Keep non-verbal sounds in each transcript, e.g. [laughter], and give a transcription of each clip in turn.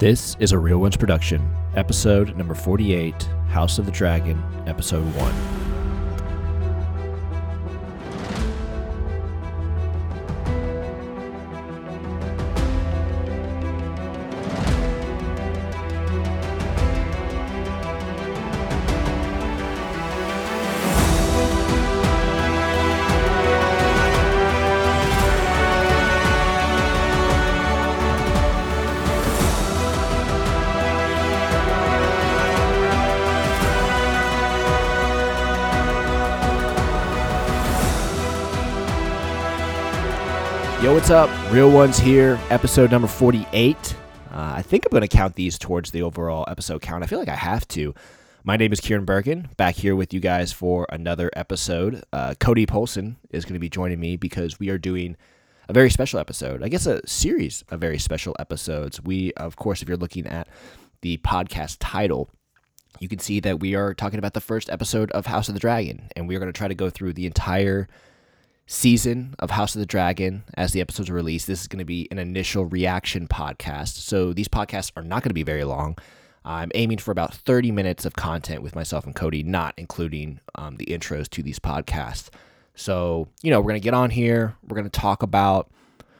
This is a Real Ones production, episode number 48, House of the Dragon, episode 1. Yo, what's up? Real Ones here, episode number 48. Uh, I think I'm going to count these towards the overall episode count. I feel like I have to. My name is Kieran Bergen, back here with you guys for another episode. Uh, Cody Polson is going to be joining me because we are doing a very special episode. I guess a series of very special episodes. We, of course, if you're looking at the podcast title, you can see that we are talking about the first episode of House of the Dragon, and we are going to try to go through the entire season of House of the Dragon as the episodes are released. This is going to be an initial reaction podcast. So these podcasts are not going to be very long. I'm aiming for about 30 minutes of content with myself and Cody, not including um, the intros to these podcasts. So, you know, we're going to get on here. We're going to talk about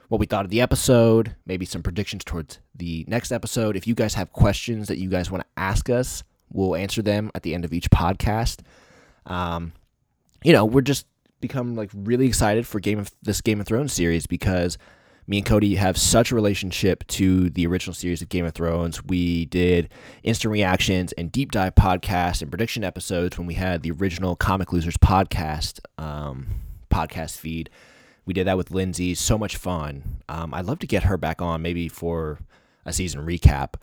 what we thought of the episode, maybe some predictions towards the next episode. If you guys have questions that you guys want to ask us, we'll answer them at the end of each podcast. Um, you know, we're just become like really excited for Game of this Game of Thrones series because me and Cody have such a relationship to the original series of Game of Thrones. We did instant reactions and deep dive podcasts and prediction episodes when we had the original Comic Losers podcast um, podcast feed. We did that with Lindsay. So much fun. Um, I'd love to get her back on, maybe for a season recap.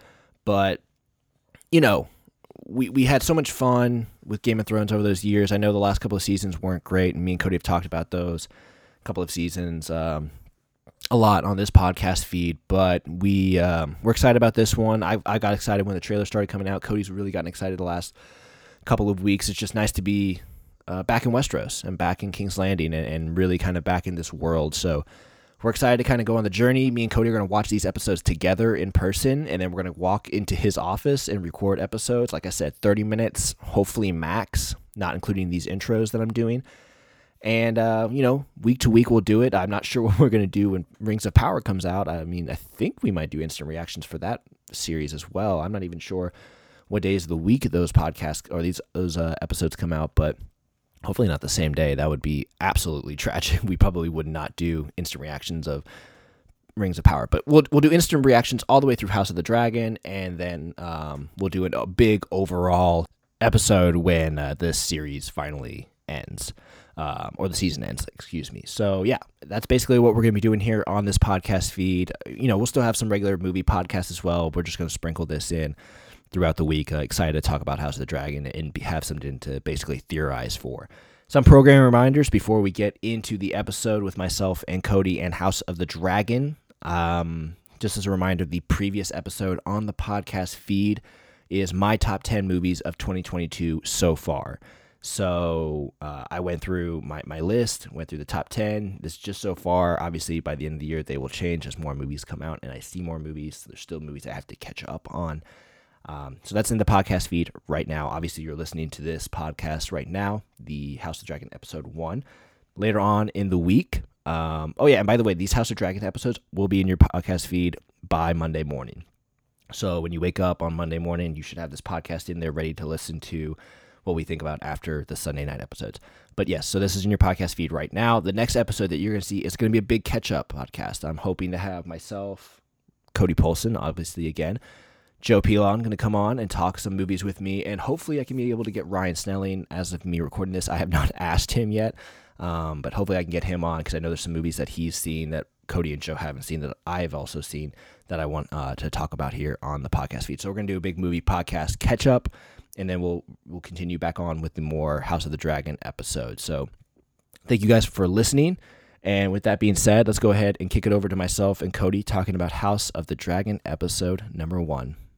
But you know, we, we had so much fun with Game of Thrones over those years. I know the last couple of seasons weren't great, and me and Cody have talked about those couple of seasons um, a lot on this podcast feed. But we um, we're excited about this one. I, I got excited when the trailer started coming out. Cody's really gotten excited the last couple of weeks. It's just nice to be uh, back in Westeros and back in King's Landing and, and really kind of back in this world. So we're excited to kind of go on the journey. Me and Cody are going to watch these episodes together in person, and then we're going to walk into his office and record episodes. Like I said, 30 minutes, hopefully max, not including these intros that I'm doing. And, uh, you know, week to week we'll do it. I'm not sure [laughs] what we're going to do when Rings of Power comes out. I mean, I think we might do instant reactions for that series as well. I'm not even sure what days of the week those podcasts or these those uh, episodes come out, but hopefully not the same day. That would be absolutely [laughs] tragic. We probably would not do instant reactions of Rings of Power, but we'll we'll do instant reactions all the way through House of the Dragon, and then um, we'll do a big overall episode when uh, this series finally ends. Um, or the season ends, excuse me. So yeah, that's basically what we're going to be doing here on this podcast feed. You know, we'll still have some regular movie podcasts as well. We're just going to sprinkle this in throughout the week. Uh, excited to talk about House of the Dragon and have something to basically theorize for. Some programming reminders before we get into the episode with myself and Cody and House of the Dragon. Um, just as a reminder, the previous episode on the podcast feed is my top 10 movies of 2022 so far. So uh, I went through my, my list, went through the top 10. This is just so far. Obviously, by the end of the year, they will change as more movies come out and I see more movies. There's still movies I have to catch up on. Um, so that's in the podcast feed right now. Obviously, you're listening to this podcast right now, the House of Dragon episode one. Later on in the week, um, oh yeah, and by the way, these House of Dragon episodes will be in your podcast feed by Monday morning. So when you wake up on Monday morning, you should have this podcast in there ready to listen to what we think about after the Sunday night episodes. But yes, so this is in your podcast feed right now. The next episode that you're going to see is going to be a big catch up podcast. I'm hoping to have myself, Cody Polson, obviously again, Joe Pilon going to come on and talk some movies with me, and hopefully I can be able to get Ryan Snelling. As of me recording this, I have [laughs] not asked him yet, um, but hopefully I can get him on because I know there's some movies that he's seen that Cody and Joe haven't seen that I've also seen that I want uh, to talk about here on the podcast feed. So we're gonna do a big movie podcast catch up, and then we'll we'll continue back on with the more House of the Dragon episode. So thank you guys for listening. And with that being said, let's go ahead and kick it over to myself and Cody talking about House of the Dragon episode number one.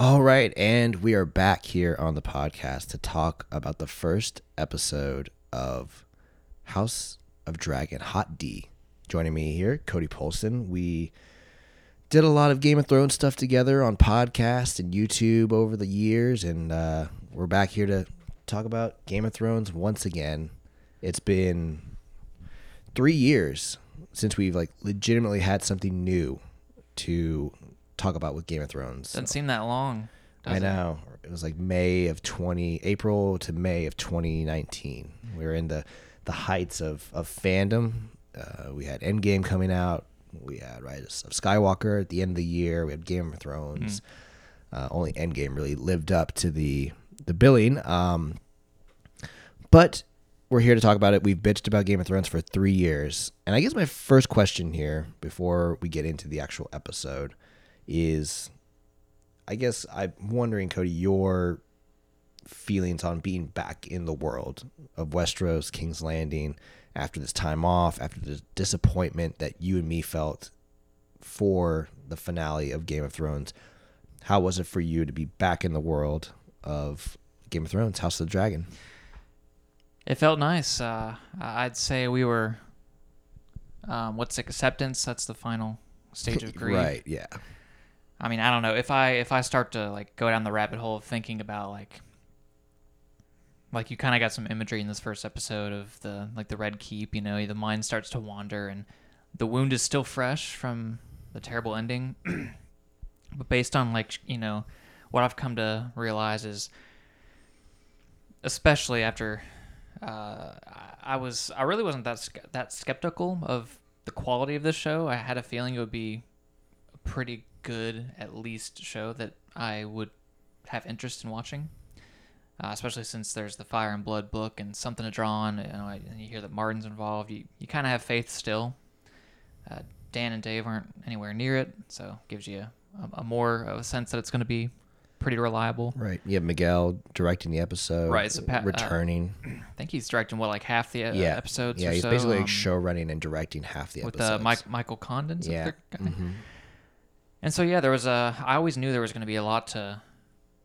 All right, and we are back here on the podcast to talk about the first episode of House of Dragon, Hot D. Joining me here, Cody Polson. We did a lot of Game of Thrones stuff together on podcast and YouTube over the years, and uh, we're back here to talk about Game of Thrones once again. It's been three years since we've like legitimately had something new to talk about with Game of Thrones. Doesn't seem that long. I does it? know. It was like May of 20 April to May of 2019. We were in the the heights of of fandom. Uh, we had Endgame coming out. We had Rise of Skywalker at the end of the year. We had Game of Thrones. Uh, only Endgame really lived up to the the billing. Um, but we're here to talk about it. We've bitched about Game of Thrones for three years, and I guess my first question here, before we get into the actual episode, is I guess I'm wondering, Cody, your feelings on being back in the world of Westeros, King's Landing, after this time off, after the disappointment that you and me felt for the finale of Game of Thrones. How was it for you to be back in the world of Game of Thrones, House of the Dragon? It felt nice. Uh, I'd say we were. Um, what's it? Acceptance. That's the final stage of grief. Right, yeah. I mean, I don't know if I if I start to like go down the rabbit hole of thinking about like like you kind of got some imagery in this first episode of the like the red keep. You know, the mind starts to wander, and the wound is still fresh from the terrible ending. [clears throat] but based on like you know what I've come to realize is, especially after uh, I- was I really wasn't that that skeptical of the quality of this show. I had a feeling it would be pretty good at least show that I would have interest in watching. Uh, especially since there's the Fire and Blood book and something to draw on, you know, and you hear that Martin's involved. You you kind of have faith still. Uh, Dan and Dave aren't anywhere near it, so gives you a, a more of a sense that it's going to be pretty reliable. Right. You have Miguel directing the episode. Right, so Pat- uh, returning. I think he's directing what like half the uh, yeah. episodes. Yeah, he's so, basically um, show running and directing half the with episodes. uh, Mike, Michael Condon. Yeah. Mhm. And so yeah, there was a. I always knew there was going to be a lot to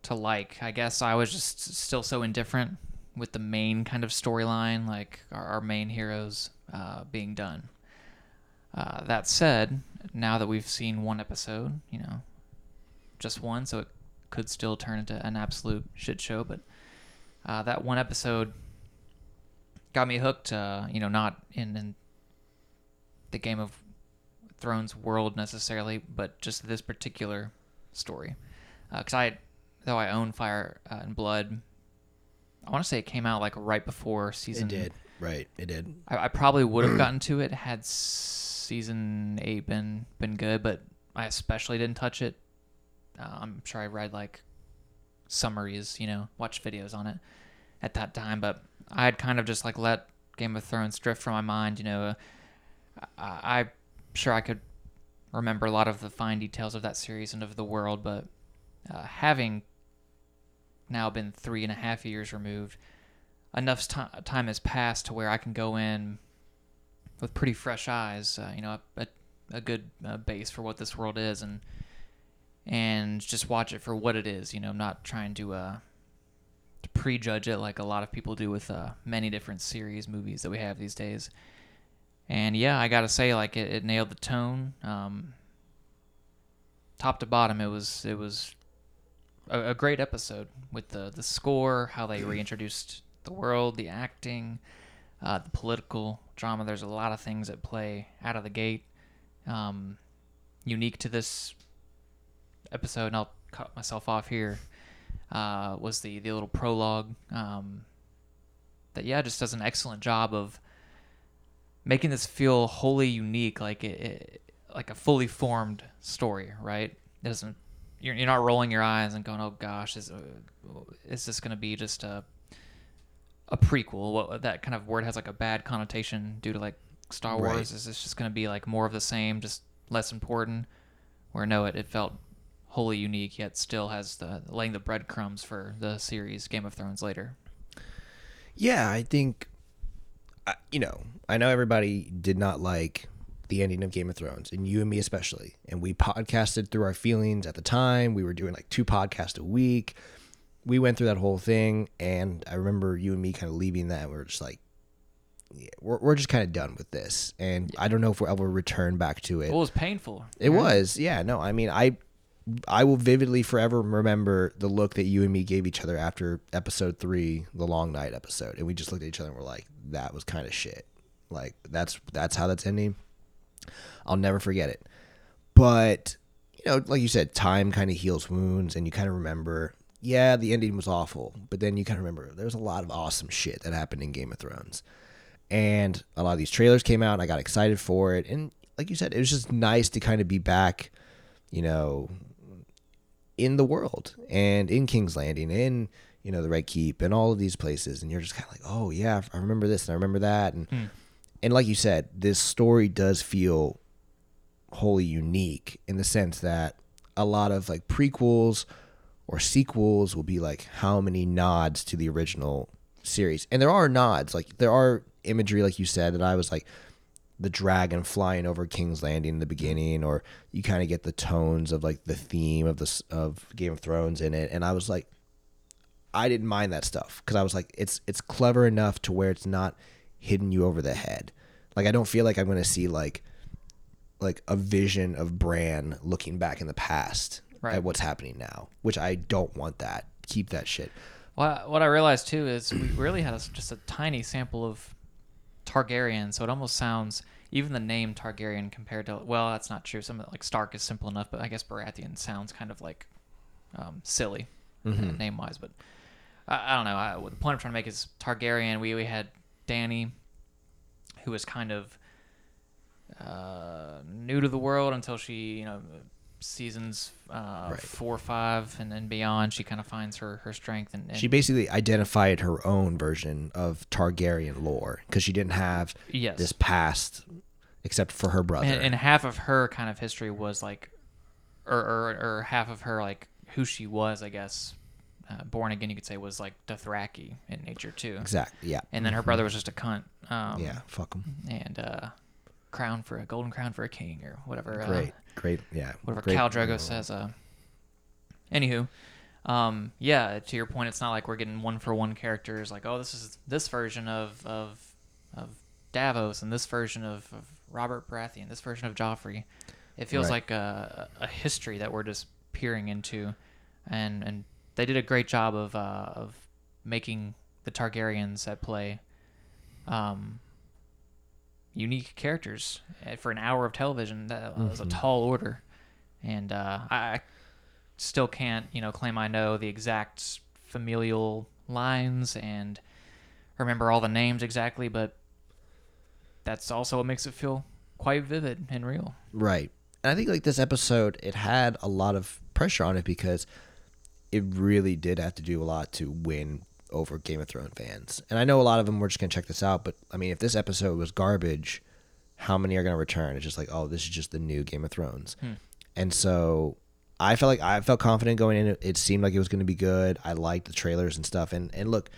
to like. I guess I was just still so indifferent with the main kind of storyline, like our, our main heroes uh, being done. Uh, that said, now that we've seen one episode, you know, just one, so it could still turn into an absolute shit show. But uh, that one episode got me hooked. Uh, you know, not in, in the Game of Thrones world necessarily, but just this particular story. Because I, though I own Fire uh, and Blood, I want to say it came out like right before season. It did. Right. It did. I, I probably would have [clears throat] gotten to it had season eight been been good, but I especially didn't touch it. Uh, I'm sure I read like summaries, you know, watched videos on it at that time, but I had kind of just like let Game of Thrones drift from my mind. You know, uh, I, I'm sure I could remember a lot of the fine details of that series and of the world, but uh, having now been three and a half years removed, enough ti- time has passed to where I can go in with pretty fresh eyes. Uh, you know, a, a good uh, base for what this world is, and and just watch it for what it is. You know, not trying to uh, to prejudge it like a lot of people do with uh, many different series movies that we have these days. And yeah, I gotta say, like it, it nailed the tone, um, top to bottom. It was it was a, a great episode with the the score, how they reintroduced the world, the acting, uh, the political drama. There's a lot of things at play out of the gate, um, unique to this episode. And I'll cut myself off here. Uh, was the the little prologue um, that yeah just does an excellent job of making this feel wholly unique, like it, it like a fully formed story, right? It doesn't you're, you're not rolling your eyes and going, "Oh gosh, is uh, is this going to be just a a prequel?" What that kind of word has like a bad connotation due to like Star Wars. Right. Is this just going to be like more of the same, just less important? Where no, it, it felt wholly unique, yet still has the laying the breadcrumbs for the series Game of Thrones later. Yeah, I think, I- you know, I know everybody did not like the ending of Game of Thrones, and you and me especially. And we podcasted through our feelings at the time. We were doing like two podcasts a week. We went through that whole thing, and I remember you and me kind of leaving that. And we are just like, yeah, we're, we're just kind of done with this. And I don't know if we'll ever return back to it. Well, it was painful. It right? was, yeah. No, I mean, I, I will vividly forever remember the look that you and me gave each other after episode three, the long night episode, and we just looked at each other and were like, "That was kind of shit." Like that's that's how that's ending. I'll never forget it. But you know, like you said, time kind of heals wounds, and you kind of remember. Yeah, the ending was awful, but then you kind of remember there's a lot of awesome shit that happened in Game of Thrones and a lot of these trailers came out and I got excited for it and like you said it was just nice to kind of be back you know in the world and in King's Landing in you know the Red Keep and all of these places. And you're just kind of like oh yeah I remember this and I remember that. And hmm. and like you said this story does feel wholly unique in the sense that a lot of like prequels or sequels will be like how many nods to the original series. And there are nods. Like there are imagery like you said that i was like the dragon flying over king's landing in the beginning or you kind of get the tones of like the theme of this of game of thrones in it. And i was like i didn't mind that stuff because i was like it's it's clever enough to where it's not hitting you over the head. Like i don't feel like i'm going to see like like a vision of bran looking back in the past Right. at what's happening now which i don't want that. Keep that shit. Well, what I realized too is we really had a, just a tiny sample of Targaryen, so it almost sounds even the name Targaryen compared to well, that's not true. Some like Stark is simple enough, but I guess Baratheon sounds kind of like um, silly Mhm. name wise. But I, I don't know. I, the point I'm trying to make is Targaryen. We we had Dany, who was kind of uh, new to the world until she you know seasons uh, Right. four, five, and then beyond. She kind of finds her her strength and, and She basically identified her own version of Targaryen lore because she didn't have Yes. this past except for her brother. And, and half of her kind of history was like, or, or, or half of her like who she was, I guess, uh, born again, you could say, was like Dothraki in nature too. Exactly, yeah. And then her Mhm. brother was just a cunt. Um, Yeah, fuck 'em. And uh, crown for a golden crown for a king or whatever. uh, Great, great, yeah, Whatever great- Khal Drogo says. Uh, anywho. Um, yeah, to your point, it's not like we're getting one for one characters. Like, oh, this is this version of of of Davos and this version of, of Robert Baratheon, this version of Joffrey. It feels Right. like a, a history that we're just peering into, and and they did a great job of uh, of making the Targaryens at play, um, unique characters Uh, for an hour of television. That was a Mhm. tall order, and uh, I, I still can't you know claim I know the exact familial lines and remember all the names exactly, but that's also what makes it feel quite vivid and real. Right. And I think like this episode, it had a lot of pressure on it because it really did have to do a lot to win over Game of Thrones fans. And I know a lot of them were just gonna check this out, but I mean, if this episode was garbage, how many are gonna return? It's just like, oh, this is just the new Game of Thrones. Hmm. And so I felt like I felt confident going in. It seemed like it was going to be good. I liked the trailers and stuff. And and look,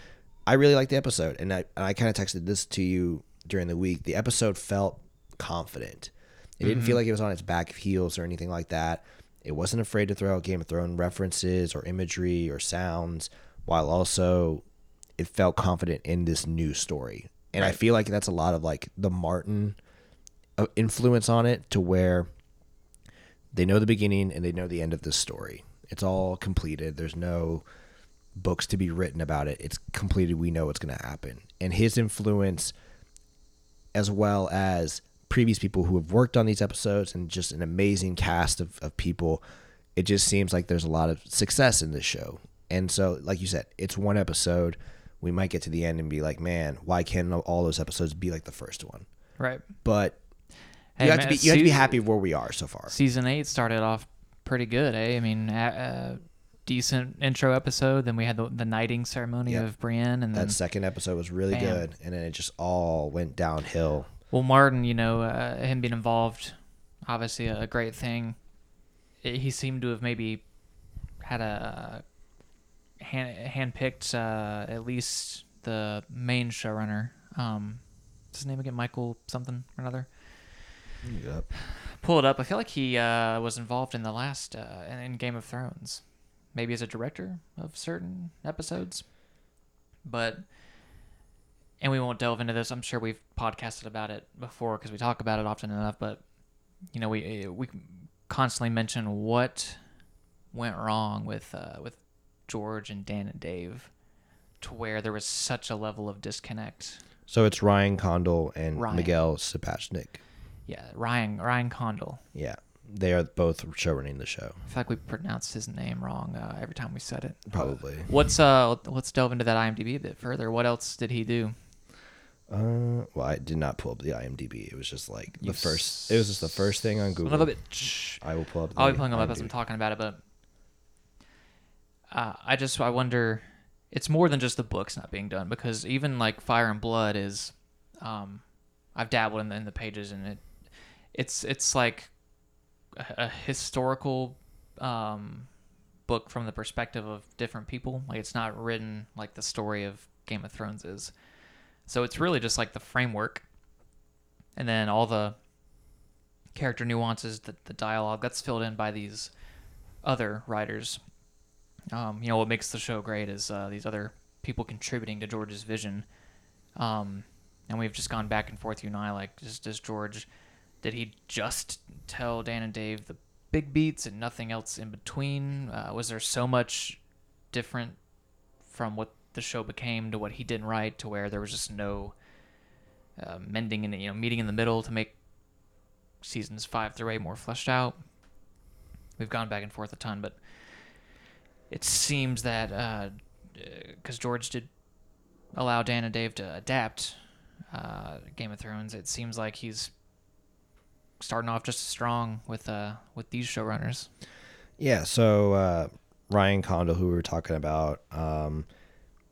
I really liked the episode. And I and I kind of texted this to you during the week. The episode felt confident. It didn't feel like it was on its back heels or anything like that. It wasn't afraid to throw out Game of Thrones references or imagery or sounds, while also it felt confident in this new story. And I feel like that's a lot of like the Martin uh, influence on it to where they know the beginning and they know the end of this story. It's all completed. There's no books to be written about it. It's completed. We know what's going to happen. And his influence, as well as previous people who have worked on these episodes and just an amazing cast of, of people, it just seems like there's a lot of success in this show. And so, like you said, it's one episode. We might get to the end and be like, man, why can't all those episodes be like the first one? Right. But Hey, you have man, to be you have to be happy where we are so far. Season eight started off pretty good, eh? I mean, a, decent intro episode. Then we had the, the knighting ceremony Yep. of Brienne, and then That second episode was really Bam. good, and then it just all went downhill. Well, Martin, you know, uh, him being involved, obviously a, a great thing. It- he seemed to have maybe had a hand handpicked uh, at least the main showrunner. Um, what's his name again? Michael something or another. Yep. Pull it up. I feel like he uh, was involved in the last uh, in, Game of Thrones, maybe as a director of certain episodes. But and we won't delve into this. I'm sure we've podcasted about it before because we talk about it often enough. But you know, we we constantly mention what went wrong with uh, with George and Dan and Dave, to where there was such a level of disconnect. So it's Ryan Condal and Ryan. Miguel Sapochnik. Yeah, Ryan Ryan Condal. Yeah, they are both showrunning the show. I feel like we pronounced his name wrong uh, every time we said it. Probably. What's uh? Let's delve into that IMDb a bit further. What else did he do? Uh, well, I did not pull up the IMDb. It was just like the You first. It was just the first thing on Google. A bitch. I will pull up. I'll be pulling them up as I'm talking about it, but uh, I just I wonder. It's more than just the books not being done because even like Fire and Blood is, um, I've dabbled in the, in the pages and it, it's it's like a, a historical, um, book from the perspective of different people. Like it's not written like the story of Game of Thrones is. So it's really just like the framework, and then all the character nuances, the, the dialogue that's filled in by these other writers. Um, you know what makes the show great is uh, these other people contributing to George's vision. Um, and we've just gone back and forth, you and I, like, just does George, did he just tell Dan and Dave the big beats and nothing else in between? Uh, was there so much different from what the show became to what he didn't write to where there was just no uh, mending and you know meeting in the middle to make seasons five through eight more fleshed out. We've gone back and forth a ton, but it seems that because George did allow Dan and Dave to adapt uh, Game of Thrones, it seems like he's starting off just strong with uh, with these showrunners. Yeah. So uh, Ryan Condal, who we were talking about, um,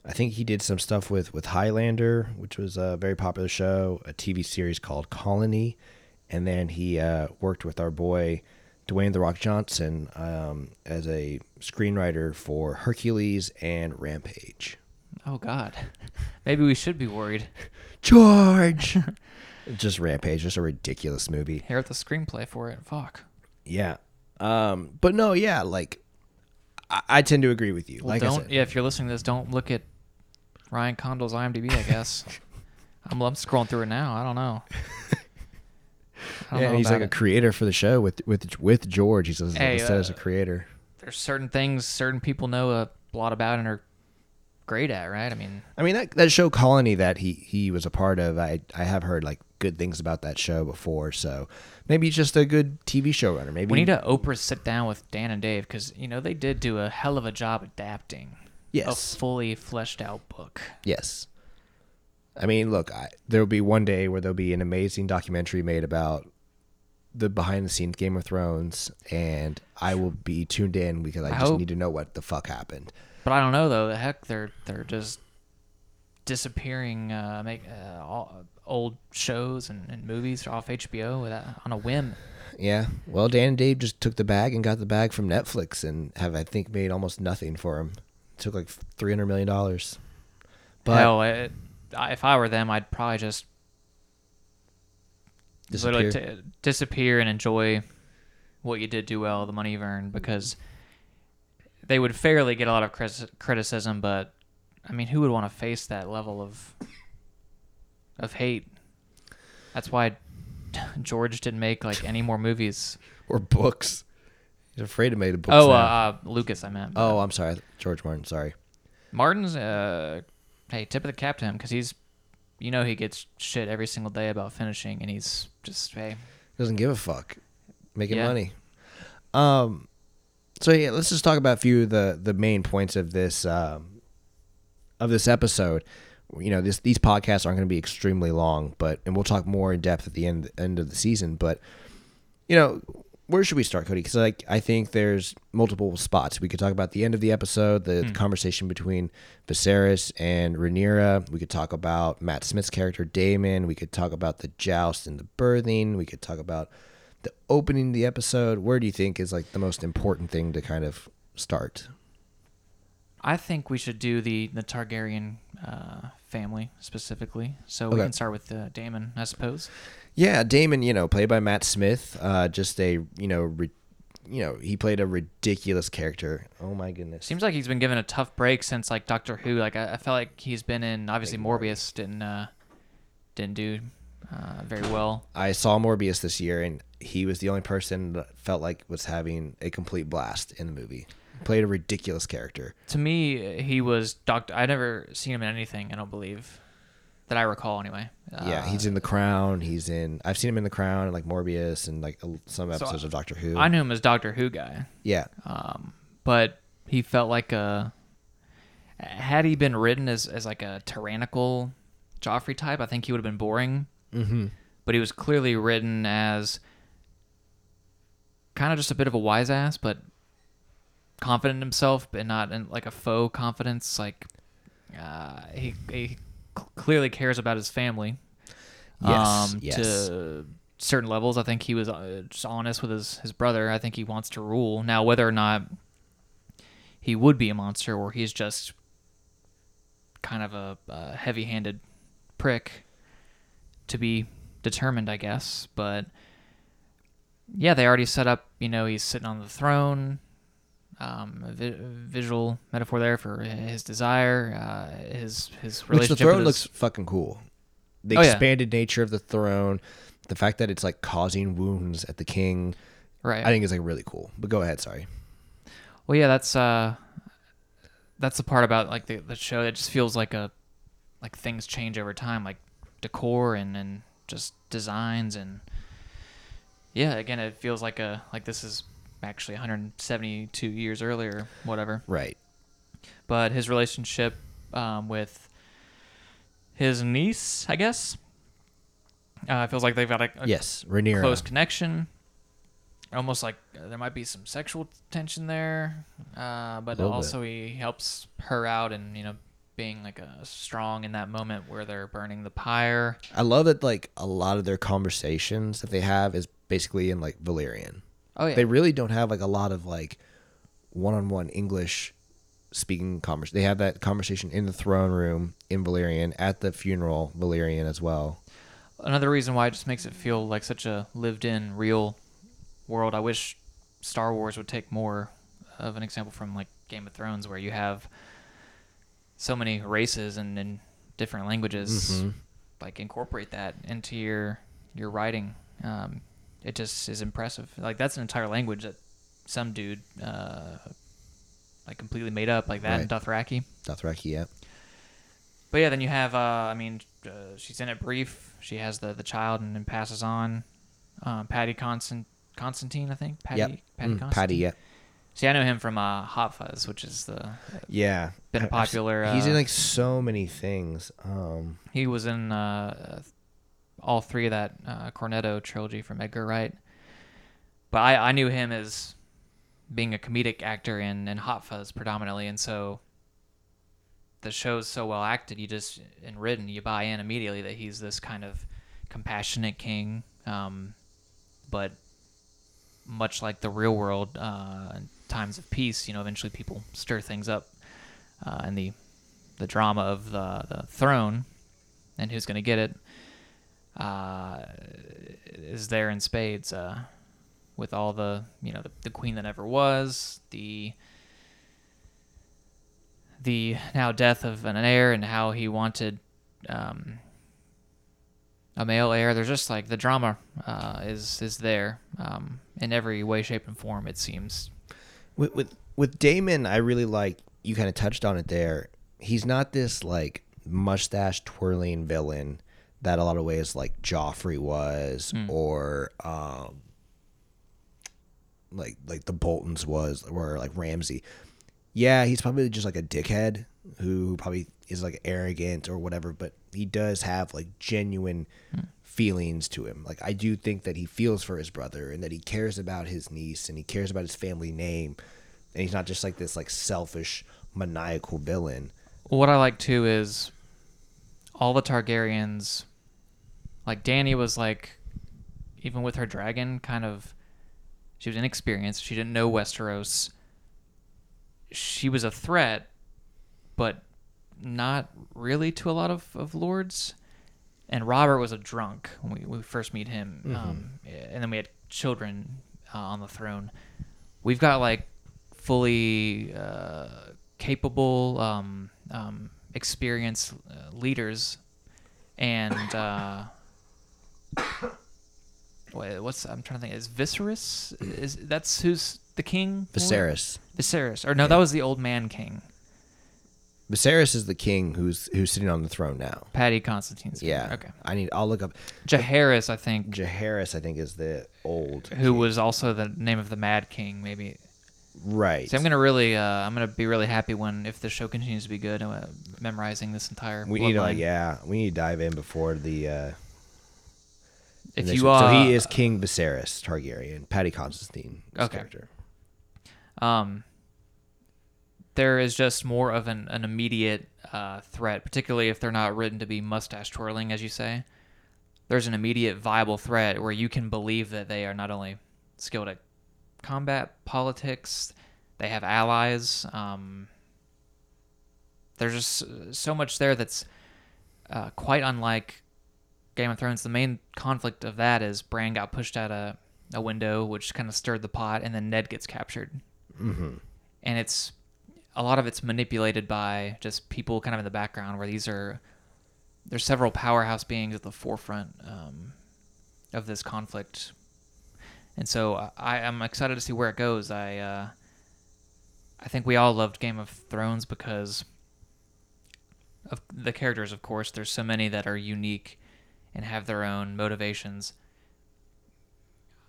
I think he did some stuff with with Highlander, which was a very popular show, a TV series called Colony, and then he uh, worked with our boy Dwayne the Rock Johnson um, as a screenwriter for Hercules and Rampage. Oh God, [laughs] maybe we should be worried. [laughs] George, [laughs] just Rampage, just a ridiculous movie. Here at the screenplay for it. Fuck. Yeah. Um, but no, yeah, like I, I tend to agree with you. Well, like don't yeah. If you're listening to this, don't look at Ryan Condal's IMDb. I guess I'm, I'm scrolling through it now. I don't know. Yeah, he's like a creator for the show with with with George. He's Hey, listed as a uh, creator. There's certain things certain people know a lot about and are great at, right? I mean, I mean that that show Colony that he he was a part of. I I have heard like good things about that show before. So maybe he's just a good TV showrunner. Maybe we need to Oprah sit down with Dan and Dave because you know they did do a hell of a job adapting Yes. a fully fleshed out book. Yes. I mean, look, I, there'll be one day where there'll be an amazing documentary made about the behind the scenes Game of Thrones, and I will be tuned in because I, I just hope- need to know what the fuck happened. But I don't know though. The heck, they're they're just disappearing. Uh, make uh, all, old shows and, and movies off HBO without, on a whim. Yeah. Well, Dan and Dave just took the bag and got the bag from Netflix and have, I think, made almost nothing for him. took like three hundred million dollars. But Hell, it, if I were them, I'd probably just Disappear. t- disappear and enjoy what you did do well, the money you've earned, because they would fairly get a lot of criticism. But I mean, who would want to face that level of of hate? That's why [laughs] George didn't make like any more movies. or books. He's afraid to make the books. Oh, uh, uh, Lucas, I meant. oh, I'm sorry, George Martin. Sorry. Martin's uh hey tip of the cap to him because he's you know he gets shit every single day about finishing and he's just hey Doesn't give a fuck. Making Yeah. money. Um. So yeah, let's just talk about a few of the the main points of this um, of this episode. You know, this these podcasts aren't going to be extremely long, but and we'll talk more in depth at the end end of the season. But you know, where should we start, Cody? Because like I think there's multiple spots. We could talk about the end of the episode, the conversation between Viserys and Rhaenyra. We could talk about Matt Smith's character Daemon. We could talk about the joust and the birthing. We could talk about the opening of the episode. Where do you think is like the most important thing to kind of start? I think we should do the the Targaryen uh, family specifically. So we can start with uh, Daemon, I suppose. Yeah, Daemon, you know, played by Matt Smith, uh, just a you know, ri- you know, he played a ridiculous character. Oh my goodness. Seems like he's been given a tough break since like Doctor Who. Like I, I felt like he's been in obviously Morbius didn't uh, didn't do uh, very well. I saw Morbius this year, and he was the only person that felt like was having a complete blast in the movie. Played a ridiculous character. To me, he was Doctor. I never seen him in anything. I don't believe that I recall anyway. yeah, he's in The Crown. He's in. I've seen him in The Crown, and like Morbius, and like a- some So episodes of Doctor Who. I knew him as Doctor Who guy. Yeah. Um, but he felt like a. Had he been written as, as like a tyrannical Joffrey type, I think he would have been boring. Mm-hmm. But he was clearly written as kind of just a bit of a wise ass, but confident in himself, but not in like a faux confidence. Like uh, he he clearly cares about his family. Yes, Um, yes. To certain levels, I think he was uh, just honest with his his brother. I think he wants to rule now. Whether or not he would be a monster or he's just kind of a, a heavy-handed prick to be determined, I guess. But yeah, they already set up. You know, he's sitting on the throne. Um, a vi- visual metaphor there for his desire, uh, his his Which relationship. the throne looks fucking cool. The Oh, yeah. expanded nature of the throne, the fact that it's like causing wounds at the king. Right. I think is like really cool. But go ahead. Sorry. Well, yeah, that's uh, that's the part about like the the show. It just feels like a like things change over time, like decor and and just designs and yeah. Again, it feels like a like this is actually 172 years earlier, whatever. Right. But his relationship um, with his niece, I guess, uh, feels like they've got a, a Yes, Rhaenyra. close connection. Almost like uh, there might be some sexual tension there, uh, but Little bit. also he helps her out and you know being like a strong in that moment where they're burning the pyre. I love that like a lot of their conversations that they have is basically in like Valyrian. Oh, yeah. They really don't have like a lot of like one-on-one English speaking conversation. They have that conversation in the throne room in Valyrian at the funeral Valyrian as well. Another reason why it just makes it feel like such a lived-in, real world. I wish Star Wars would take more of an example from like Game of Thrones, where you have so many races and, and different languages. Mhm. Like incorporate that into your your writing. Um, it just is impressive. Like that's an entire language that some dude uh, like completely made up, like that in Right. Dothraki. Dothraki, yeah. But yeah, then you have, uh, I mean, uh, she's in it brief. She has the, the child and then passes on. Um, Paddy Constant, Constantine, I think. Paddy, Yep. Paddy Mm, Constantine. Paddy, yeah. See, I know him from uh, Hot Fuzz, which is the Yeah. been a I've popular. He's in uh, like so many things. Um He was in uh, all three of that uh, Cornetto trilogy from Edgar Wright. But I, I knew him as being a comedic actor in, in Hot Fuzz predominantly, and so the show's so well acted, you just and written, you buy in immediately that he's this kind of compassionate king. Um, but much like the real world, uh, times of peace, you know, eventually people stir things up, uh, and the the drama of the the throne and who's going to get it. Uh, is there in spades uh, with all the you know the, the queen that never was the the now death of an heir and how he wanted um, a male heir. There's just like the drama uh, is is there um, in every way, shape, and form. It seems. With with with Daemon, I really like you kind of touched on it there. He's not this like mustache twirling villain that a lot of ways like Joffrey was Mm. or um like like the Boltons was or like Ramsay. Yeah, he's probably just like a dickhead who probably is like arrogant or whatever, but he does have like genuine feelings to him. Like I do think that he feels for his brother and that he cares about his niece and he cares about his family name. And he's not just like this like selfish maniacal villain. What I like too is all the Targaryens. Like Dany was like, even with her dragon, kind of. She was inexperienced. She didn't know Westeros. She was a threat, but not really to a lot of, of lords. And Robert was a drunk when we, we first meet him. Um, and then we had children uh, on the throne. We've got like fully uh, capable, um, um, experienced uh, leaders, and uh, [coughs] wait, what's I'm trying to think. Is Viserys is that's who's the king? Viserys. Viserys, or no, that was the old man king. Viserys is the king who's who's sitting on the throne now. Paddy Constantine's king. Yeah. Okay. I need I'll look up Jaehaerys, I think, Jaehaerys I think is the old who was also the name of the Mad King, maybe. Right. So I'm gonna really, uh, I'm gonna be really happy when if the show continues to be good, uh, memorizing this entire. we need to like bloodline. yeah, we need to dive in before the uh If you uh, So he is King Viserys Targaryen, Paddy Constantine Okay. character. um, there is just more of an, an immediate uh, threat, particularly if they're not written to be mustache twirling, as you say. There's an immediate viable threat where you can believe that they are not only skilled at combat, politics, they have allies. Um, there's just so much there that's uh, quite unlike Game of Thrones. The main conflict of that is Bran got pushed out a, a window, which kind of stirred the pot, and then Ned gets captured Mm-hmm. and it's a lot of it's manipulated by just people kind of in the background where these are there's several powerhouse beings at the forefront um, of this conflict and so I, I'm excited to see where it goes I uh, I think we all loved Game of Thrones because of the characters of course there's so many that are unique and have their own motivations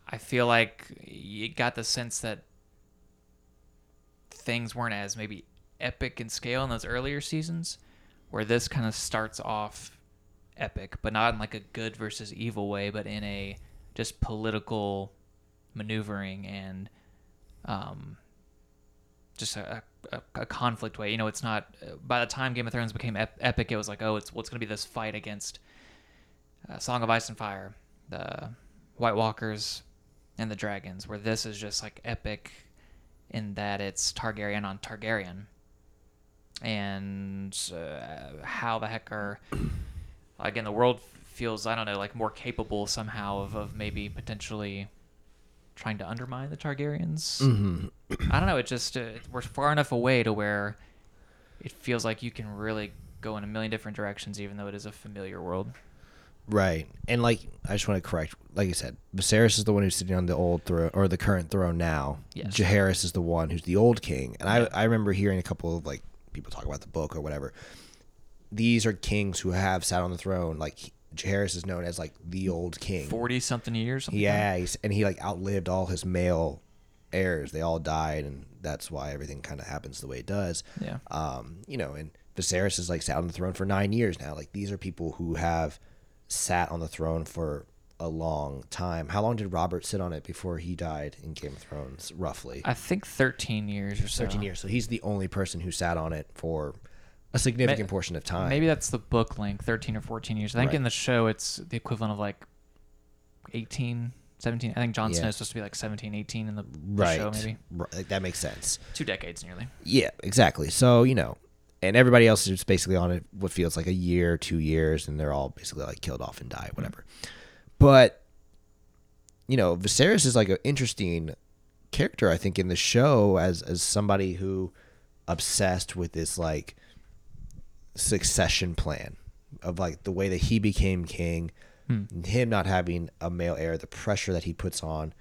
I feel like you got the sense that things weren't as maybe epic in scale in those earlier seasons, where this kind of starts off epic, but not in like a good versus evil way, but in a just political maneuvering and um, just a, a, a conflict way. You know, it's not. By the time Game of Thrones became ep- epic, it was like, oh, it's what's going to be this fight against uh, Song of Ice and Fire, the White Walkers, and the dragons. Where this is just like epic in that it's Targaryen on Targaryen, and uh, how the heck are [clears throat] again the world feels I don't know like more capable somehow of, of maybe potentially trying to undermine the Targaryens. Mhm. I don't know. It just uh, we're far enough away to where it feels like you can really go in a million different directions, even though it is a familiar world. Right. And like I just want to correct like I said, Viserys is the one who's sitting on the old throne or the current throne now. Yes. Jaehaerys is the one who's the old king. And I I remember hearing a couple of like people talk about the book or whatever. These are kings who have sat on the throne. Like Jaehaerys is known as like the old king. Forty something years. something Yeah, he's, and he like outlived all his male heirs. They all died, and that's why everything kind of happens the way it does. Yeah. Um, you know, and Viserys is like sat on the throne for nine years now. Like these are people who have sat on the throne for a long time. How long did Robert sit on it before he died in Game of Thrones? Roughly I think thirteen years or so. thirteen years. So he's the only person who sat on it for a significant portion of time. Maybe that's the book length, 13 or 14 years. I think Right. in the show it's the equivalent of like 18, 17. I think Jon Yeah. Snow's supposed to be like 17, 18 in the, the right. show, maybe. Right, that makes sense. Two decades nearly. Yeah, exactly. So, you know, and everybody else is basically on it what feels like a year, two years, and they're all basically like killed off and die, whatever. But you know, Viserys is like an interesting character, I think, in the show as as somebody who obsessed with this like succession plan of like the way that he became king, hmm. him not having a male heir, the pressure that he puts on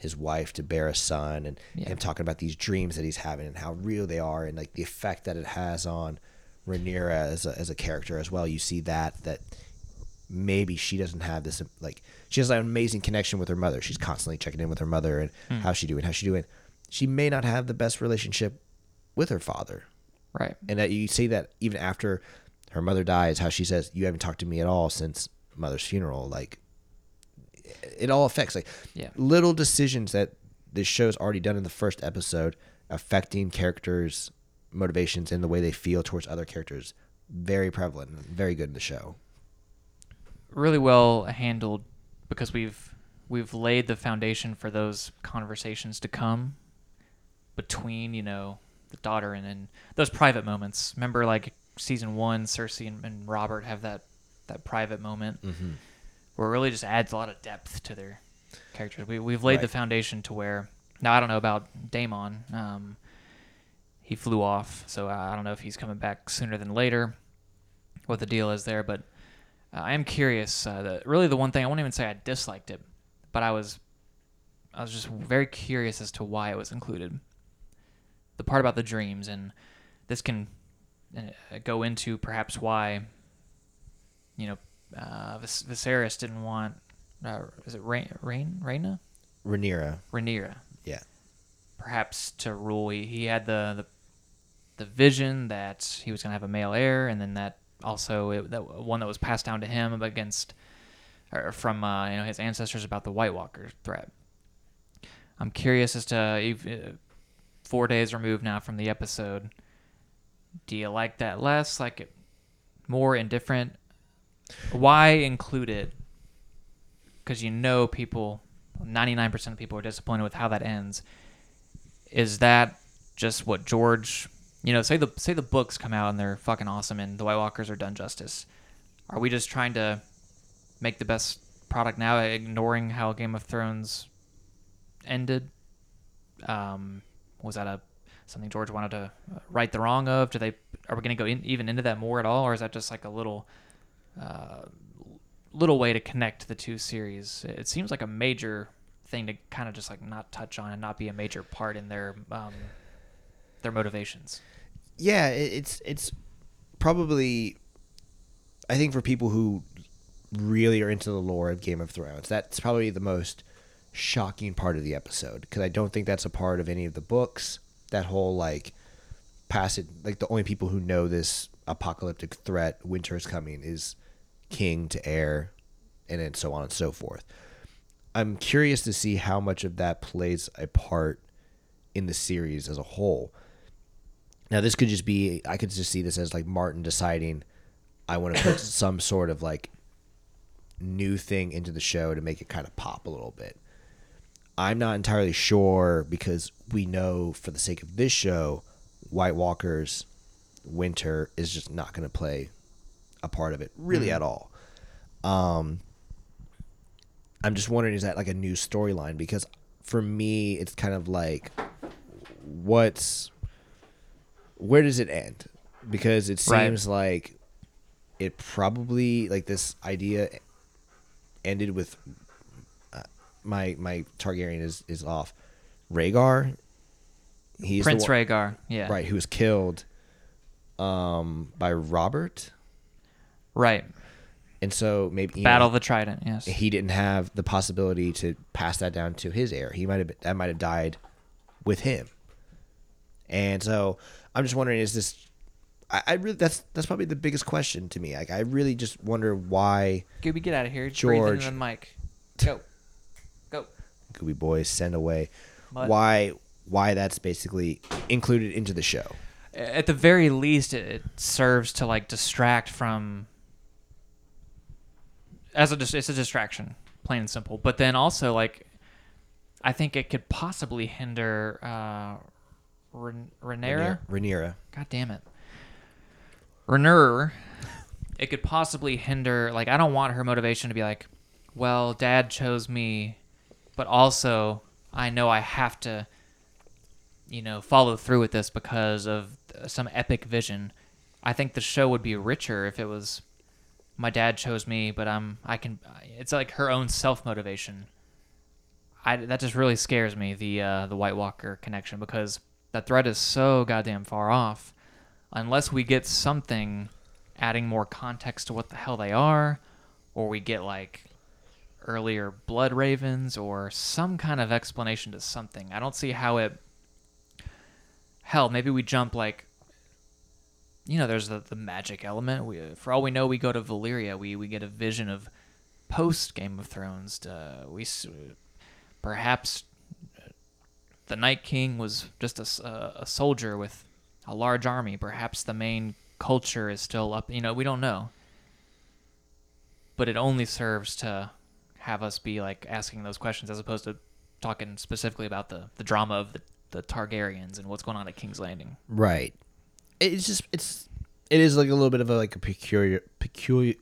his wife to bear a son, and him talking about these dreams that he's having and how real they are, and like the effect that it has on Rhaenyra as a, as a character as well. You see that that maybe she doesn't have this like she has an amazing connection with her mother. She's constantly checking in with her mother and Hmm. how's she doing, how's she doing. She may not have the best relationship with her father. Right. And that you see that even after her mother dies, how she says, You haven't talked to me at all since mother's funeral. Like it all affects like Yeah. little decisions that this show's already done in the first episode affecting characters' motivations and the way they feel towards other characters. Very prevalent and very good in the show. really well handled because we've we've laid the foundation for those conversations to come between you know the daughter and, and those private moments. Remember, like season one, Cersei and, and Robert have that that private moment Mhm. Where it really just adds a lot of depth to their characters. We we've laid the foundation to where now I don't know about Daemon. Um, he flew off, so I don't know if he's coming back sooner than later. What the deal is there, but uh, I am curious. Uh, the, really, the one thing I won't even say I disliked it, but I was, I was just very curious as to why it was included. The part about the dreams, and this can uh, go into perhaps why, you know, uh, Vis- Viserys didn't want. Uh, is it Rain, Rain, Rhaena? Rhaenyra. Rhaenyra. Yeah. Perhaps to rule, he, he had the, the the vision that he was going to have a male heir, and then that also it, that one that was passed down to him against or from uh, you know his ancestors about the White Walker threat. I'm curious as to uh, four days removed now from the episode. Do you like that less? Like it more indifferent? Why include it? Because you know people, 99% of people are disappointed with how that ends. Is that just what George? You know, say the say the books come out and they're fucking awesome and the White Walkers are done justice. Are we just trying to make the best product now, ignoring how Game of Thrones ended? Um, was that a something George wanted to right the wrong of? Do they are we going to go in, even into that more at all, or is that just like a little uh, little way to connect the two series? It seems like a major thing to kind of just like not touch on and not be a major part in their um, their motivations. Yeah, it's it's probably I think for people who really are into the lore of Game of Thrones, that's probably the most shocking part of the episode because I don't think that's a part of any of the books. That whole like passage, like the only people who know this apocalyptic threat, winter is coming, is king to heir, and then so on and so forth. I'm curious to see how much of that plays a part in the series as a whole. Now, this could just be, I could just see this as like Martin deciding, I want to put [coughs] some sort of like new thing into the show to make it kind of pop a little bit. I'm not entirely sure because we know for the sake of this show, White Walkers Winter is just not going to play a part of it really Mhm. at all. Um, I'm just wondering is that like a new storyline because for me it's kind of like what's where does it end? Because it Right. seems like it probably like this idea ended with uh, my my Targaryen is is off. Rhaegar, he's the Prince one- Rhaegar, yeah. right, who was killed um by Robert, Right. and so maybe Battle know, the Trident, yes. he didn't have the possibility to pass that down to his heir. He might have that might have died with him. And so I'm just wondering, is this? I, I really that's that's probably the biggest question to me. Like I really just wonder why Gooby, get out of here. George, the mic. Go. Go. Gooby Boys, send away. Mud. Why why that's basically included into the show? At the very least, it, serves to like distract from. As a it's a distraction, plain and simple. But then also like, I think it could possibly hinder uh, Ren- Rhaenyra. Rhaenyra. God damn it. Renur, it could possibly hinder. Like, I don't want her motivation to be like, well, dad chose me, but also I know I have to, you know, follow through with this because of some epic vision. I think the show would be richer if it was my dad chose me, but I'm I can. It's like her own self motivation. I that just really scares me the uh, the White Walker connection because that thread is so goddamn far off. Unless we get something adding more context to what the hell they are, or we get like earlier blood ravens or some kind of explanation to something. I don't see how it. Hell, maybe we jump like. You know, there's the, the magic element. We, for all we know, we go to Valyria. We we get a vision of post Game of Thrones. Uh, we perhaps the Night King was just a, a soldier with a large army. Perhaps the main culture is still up. You know, we don't know. But it only serves to have us be like asking those questions as opposed to talking specifically about the, the drama of the, the Targaryens and what's going on at King's Landing. Right. It's just it's it is like a little bit of a like a peculiar peculiar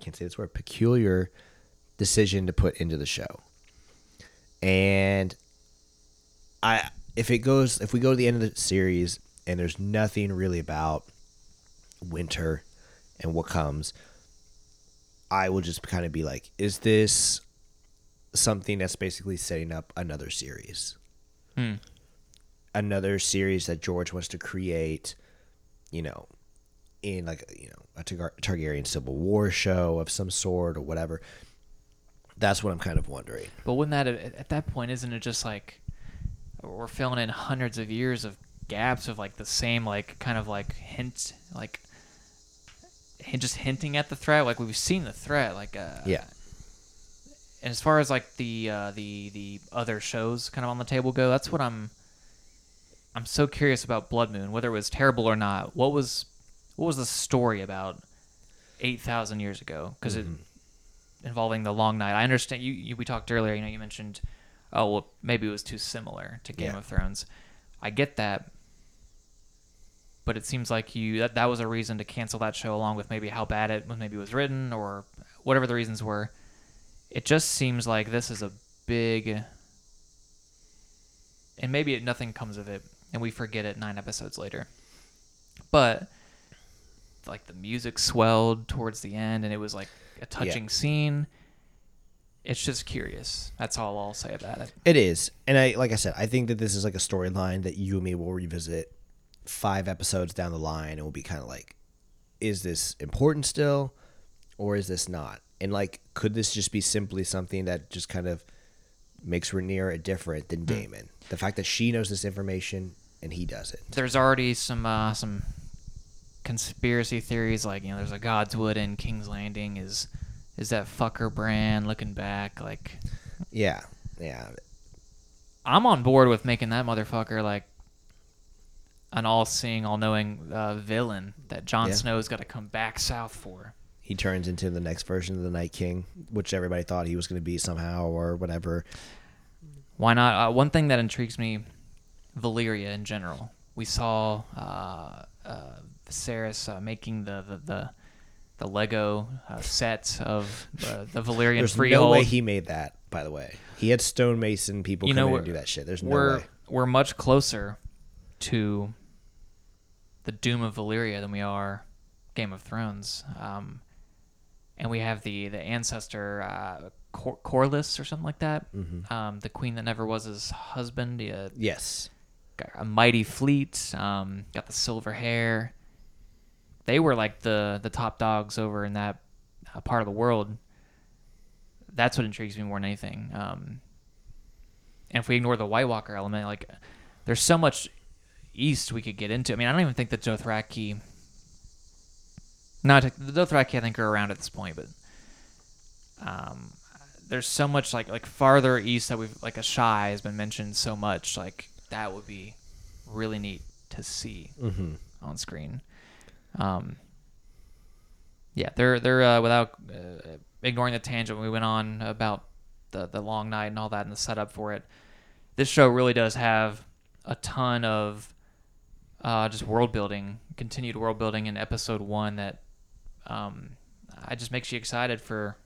can't say this word peculiar decision to put into the show. And I if it goes if we go to the end of the series and there's nothing really about winter and what comes, I will just kind of be like, is this something that's basically setting up another series? Hmm. Another series that George wants to create, you know, in like you know a Targar- Targaryen Civil War show of some sort or whatever. That's what I'm kind of wondering. But wouldn't that at at that point isn't it just like we're filling in hundreds of years of gaps of like the same like kind of like hint like just hinting at the threat like we've seen the threat like uh Yeah. and as far as like the uh, the the other shows kind of on the table go that's what I'm I'm so curious about Blood Moon whether it was terrible or not what was what was the story about 8000 years ago because it mm-hmm. involving the long night. I understand you, you. We talked earlier. You know, you mentioned, oh well, maybe it was too similar to Game Yeah. of Thrones. I get that, but it seems like you that that was a reason to cancel that show, along with maybe how bad it was, maybe was written or whatever the reasons were. It just seems like this is a big, and maybe it, nothing comes of it, and we forget it nine episodes later. But like the music swelled towards the end, and it was like a touching scene. It's just curious. That's all I'll say about it. It is, and I like I said, I think that this is like a storyline that you and me will revisit five episodes down the line, and we'll be kind of like, is this important still, or is this not? And like, could this just be simply something that just kind of makes Rhaenyra different than Daemon? The fact that she knows this information and he doesn't. There's already some uh, some conspiracy theories, like you know, there's a Godswood in King's Landing. Is is that fucker Bran looking back? Like, Yeah, yeah, I'm on board with making that motherfucker like an all-seeing, all-knowing uh, villain that Jon Yeah. Snow's got to come back south for. He turns into the next version of the Night King, which everybody thought he was going to be somehow or whatever. Why not? Uh, one thing that intrigues me, Valyria in general. We saw uh, uh, Viserys uh, making the the the, the Lego uh, set of uh, the Valyrian There's freehold. no way he made that. By the way, he had stonemason people you come know, in and do that shit. There's no we're, way. We're much closer to the doom of Valyria than we are Game of Thrones. Um, and we have the the ancestor uh, Cor- Corlys or something like that. Mhm. Um, the queen that never was his husband. Yes. got a mighty fleet. Um, got the silver hair. They were like the the top dogs over in that uh, part of the world. That's what intrigues me more than anything. Um, and if we ignore the White Walker element, like there's so much east we could get into. I mean, I don't even think the Dothraki. Not the Dothraki, I think are around at this point, but um, there's so much like like farther east that we've like Asshai has been mentioned so much. Like that would be really neat to see Mhm. on screen. Um, yeah, they're they're uh, without uh, ignoring the tangent we went on about the the long night and all that and the setup for it. This show really does have a ton of uh, just world building, continued world building in episode one that um, I just makes you excited for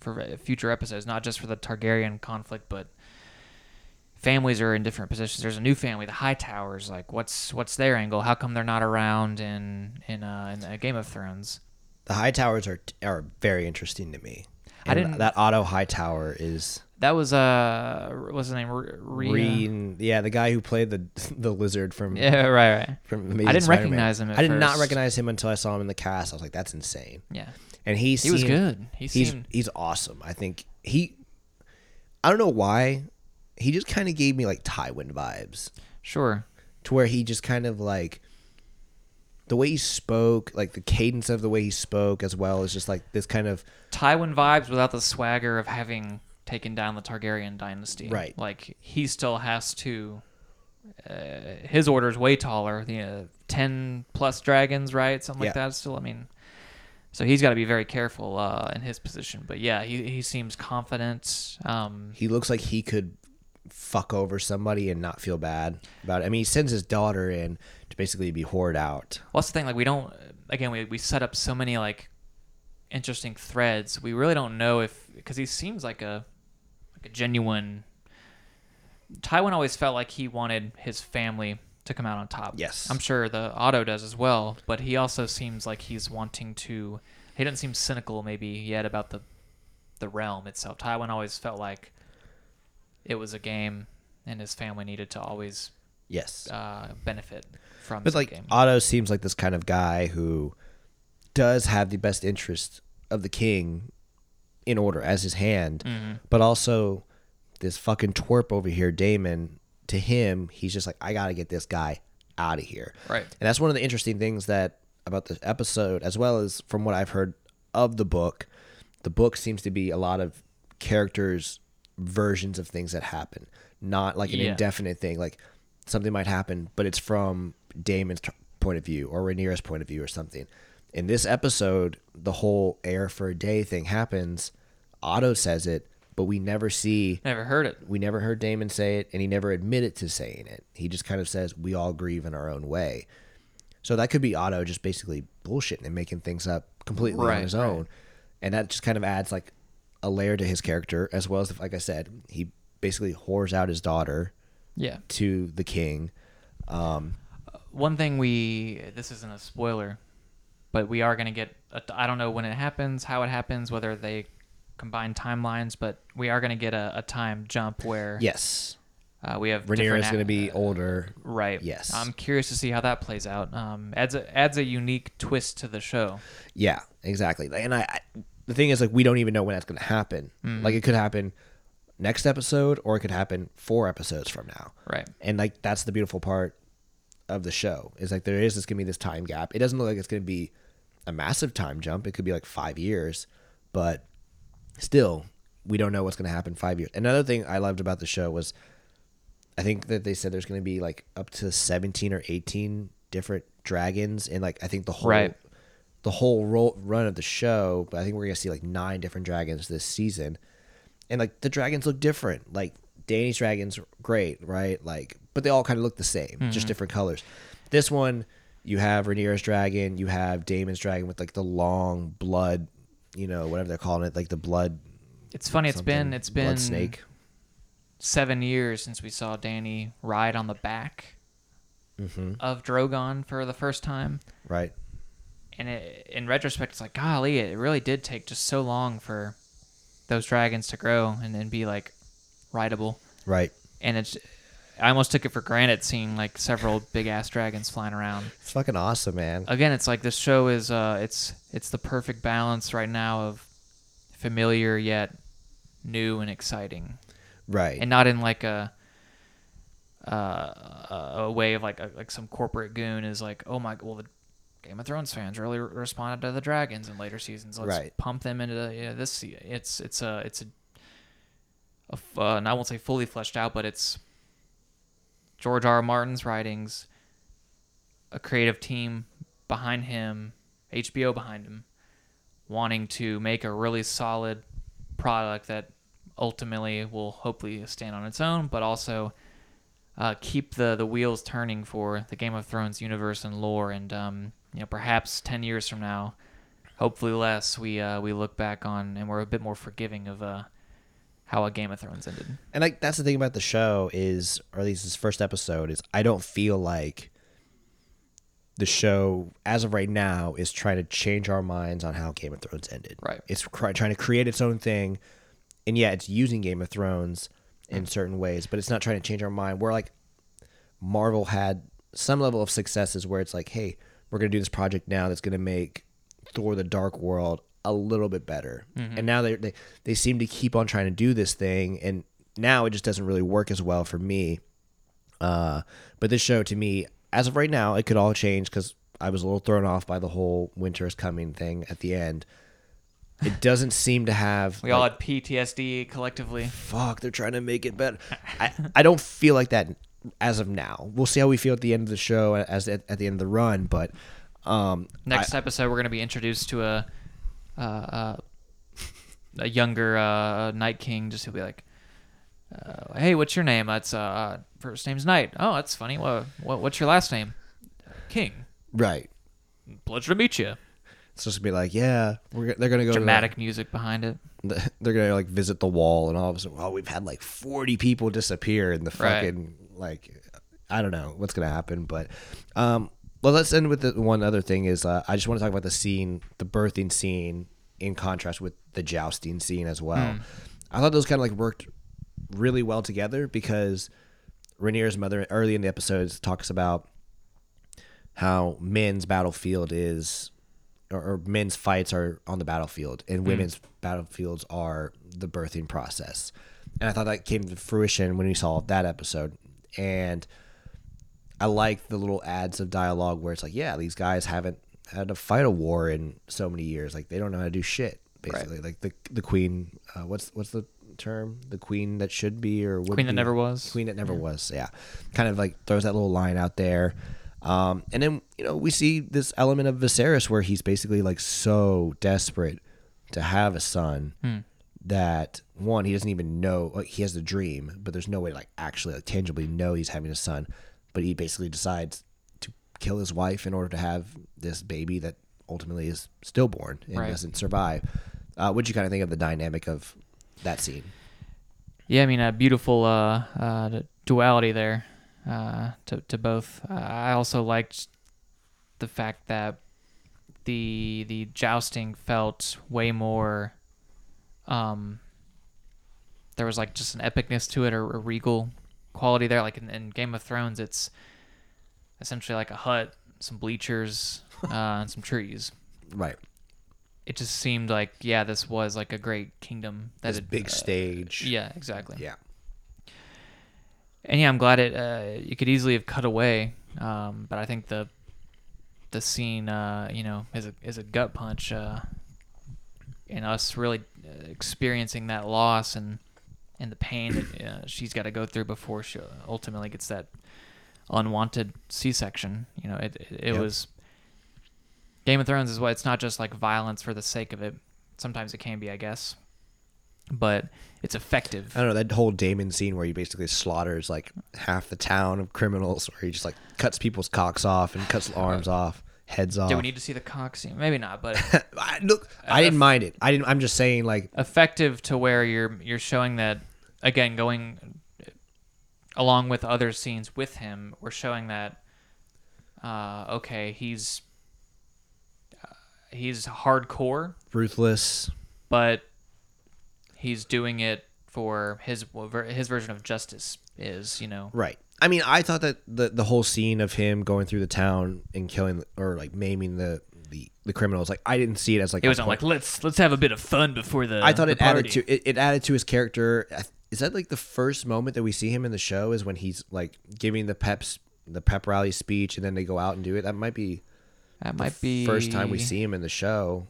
for future episodes, not just for the Targaryen conflict, but families are in different positions. There's a new family, the Hightowers. Like, what's what's their angle? How come they're not around in in uh, in uh, Game of Thrones? The Hightowers are are very interesting to me. I didn't- That Otto Hightower is That was uh, what's his name? Re- Reen, yeah, the guy who played the [laughs] the lizard from Yeah, right, right. From I didn't Spider-Man. recognize him at I did not recognize him until I saw him in the cast. I was like, that's insane. Yeah. and he He was good. He he's seemed- he's awesome. I think he. I don't know why, he just kind of gave me like Tywin vibes. Sure. To where he just kind of like. The way he spoke, like the cadence of the way he spoke, as well as just like this kind of Tywin vibes without the swagger of having taken down the Targaryen dynasty. Right. Like he still has to. Uh, his order is way taller. The uh, ten plus dragons, right? Something like Yeah. that. Still, I mean, so he's got to be very careful uh, in his position. But yeah, he he seems confident. Um, he looks like he could fuck over somebody and not feel bad about it. I mean, he sends his daughter in to basically be whored out. Well, that's the thing. Like, we don't. Again, we we set up so many like interesting threads. We really don't know if because he seems like a like a genuine. Tywin always felt like he wanted his family to come out on top. Yes. I'm sure the Otto does as well. But he also seems like he's wanting to. He doesn't seem cynical maybe yet about the the realm itself. Tywin always felt like it was a game, and his family needed to always Yes. uh, benefit from But like game. Otto seems like this kind of guy who does have the best interest of the king in order as his hand, Mhm. but also this fucking twerp over here, Daemon. To him, he's just like, I gotta get this guy out of here. Right. And that's one of the interesting things that about this episode, as well as from what I've heard of the book. The book seems to be a lot of characters' versions of things that happen, not like an Yeah. indefinite thing. Like something might happen, but it's from Daemon's t- point of view or Rhaenyra's point of view or something. In this episode, the whole heir for a day thing happens. Otto says it, but we never see. Never heard it. We never heard Daemon say it, and he never admitted to saying it. He just kind of says, "We all grieve in our own way." So that could be Otto just basically bullshitting and making things up completely Right, on his right. own, and that just kind of adds like a layer to his character, as well as like I said, he basically whores out his daughter, Yeah. to the king. Um, One thing we this isn't a spoiler, but we are going to get. I I don't know when it happens, how it happens, whether they combine timelines, but we are going to get a, a time jump where yes, uh, we have Rhaenyra different is going to be older, right. Yes, I'm curious to see how that plays out. Um, adds a adds a unique twist to the show. Yeah, exactly. And I, I the thing is like we don't even know when that's going to happen. Mhm. Like it could happen next episode or it could happen 4 episodes from now. Right. And like that's the beautiful part of the show. Is like there is this going to be this time gap. It doesn't look like it's going to be a massive time jump. It could be like 5 years, but still we don't know what's going to happen 5 years. Another thing I loved about the show was I think that they said there's going to be like up to 17 or 18 different dragons and like I think the whole Right. the whole run of the show, but I think we're going to see like nine different dragons this season. And like the dragons look different. Like Dany's dragons great, right? Like but they all kind of look the same, just Mhm. different colors. This one you have Rhaenyra's dragon, you have Daemon's dragon with like the long blood, you know, whatever they're calling it, like the blood It's funny. It's been it's blood been snake. seven years since we saw Dany ride on the back Mhm. of Drogon for the first time. Right. And it, in retrospect, it's like, golly, it really did take just so long for those dragons to grow and then be like rideable. Right. And it's, I almost took it for granted seeing like several big ass dragons flying around. It's fucking awesome, man. Again, it's like this show is, uh, it's it's the perfect balance right now of familiar yet new and exciting. Right. And not in like a uh, a way of like a, like some corporate goon is like, oh my, well the Game of Thrones fans really re- responded to the dragons in later seasons. Let's Right. pump them into the, you know, this. It's it's a it's a uh, and I won't say fully fleshed out, but it's George R. R. Martin's writings, a creative team behind him, HBO behind him, wanting to make a really solid product that ultimately will hopefully stand on its own, but also uh, keep the the wheels turning for the Game of Thrones universe and lore, and um, you know perhaps ten years from now, hopefully less, we uh, we look back on and we're a bit more forgiving of uh, how a Game of Thrones ended. And like that's the thing about the show is, or at least this first episode is, I don't feel like the show, as of right now, is trying to change our minds on how Game of Thrones ended. Right. It's cr- trying to create its own thing, and yeah, it's using Game of Thrones in certain ways, but it's not trying to change our mind. Where like Marvel had some level of successes where it's like, hey, we're gonna do this project now that's gonna make Thor: The Dark World a little bit better, and now they they they seem to keep on trying to do this thing, and now it just doesn't really work as well for me. Uh, but this show to me, as of right now, it could all change because I was a little thrown off by the whole winter is coming thing at the end. It doesn't seem to have. We all had PTSD collectively. fuck, they're trying to make it better. I, I don't feel like that as of now. We'll see how we feel at the end of the show, as at, at the end of the run. But um, Next I- episode, we're going to be introduced to a uh, uh, [laughs] a younger uh, Night King. Just he'll be like, uh, "Hey, what's your name? That's uh, first name's Knight. Oh, that's funny. What, what what's your last name? King. right. Pleasure to meet you." It's just gonna be like, yeah, we're, they're gonna go to Dramatic music behind it. [laughs] they're gonna like visit the wall, and all of a sudden, oh, we've had like forty people disappear in the Right. fucking like, I don't know what's gonna happen, but um, well, let's end with the one other thing is uh, I just want to talk about the scene, the birthing scene, in contrast with the jousting scene as well. I thought those kind of like worked really well together because Rhaenyra's mother early in the episodes talks about how men's battlefield is or, or men's fights are on the battlefield and women's battlefields are the birthing process. And i thought that came to fruition when we saw that episode. And i like the little ads of dialogue where it's like yeah these guys haven't had to fight a war in so many years. Like they don't know how to do shit basically. Like the the queen uh, what's what's the term? The queen that should be or Queen that never was. queen that never was yeah. Kind of like throws that little line out there. Um, and then you know we see this element of Viserys where he's basically like so desperate to have a son that one he doesn't even know like, he has the dream but there's no way to like actually like, tangibly know he's having a son but he basically decides to kill his wife in order to have this baby that ultimately is stillborn and Right. doesn't survive uh, what do you kind of think of the dynamic of that scene Yeah, I mean a beautiful uh, uh, duality there uh, to to both. Uh, I also liked the fact that the the jousting felt way more. Um, there was like just an epicness to it, or a regal quality there. Like in, in Game of Thrones, it's essentially like a hut, some bleachers, [laughs] uh, and some trees. right It just seemed like yeah, this was like a great kingdom. That this had, big uh, stage Yeah, exactly. yeah and yeah, I'm glad it. Uh, you could easily have cut away, um, but I think the the scene, uh, you know, is a is a gut punch, uh, and us really uh, experiencing that loss and and the pain that uh, she's got to go through before she ultimately gets that unwanted C-section. You know, it it, it Yep. was Game of Thrones is what it's not just like violence for the sake of it. Sometimes it can be, I guess, but it's effective. I don't know that whole Daemon scene where he basically slaughters like half the town of criminals, where he just like cuts people's cocks off and cuts arms off, heads off. Do we need to see the cock scene? Maybe not, but [laughs] I, look, I didn't mind it. I didn't. I'm just saying, like, effective to where you're you're showing that again going along with other scenes with him. We're showing that uh, okay, he's uh, he's hardcore, ruthless. but he's doing it for his his version of justice is you know Right. I mean, I thought that the the whole scene of him going through the town and killing or like maiming the the, the criminals, like I didn't see it as like it wasn't like let's let's have a bit of fun before the I thought it added to it, it added to his character. Is that like the first moment that we see him in the show? Is when he's like giving the peps the pep rally speech, and then they go out and do it. That might be that the might be first time we see him in the show,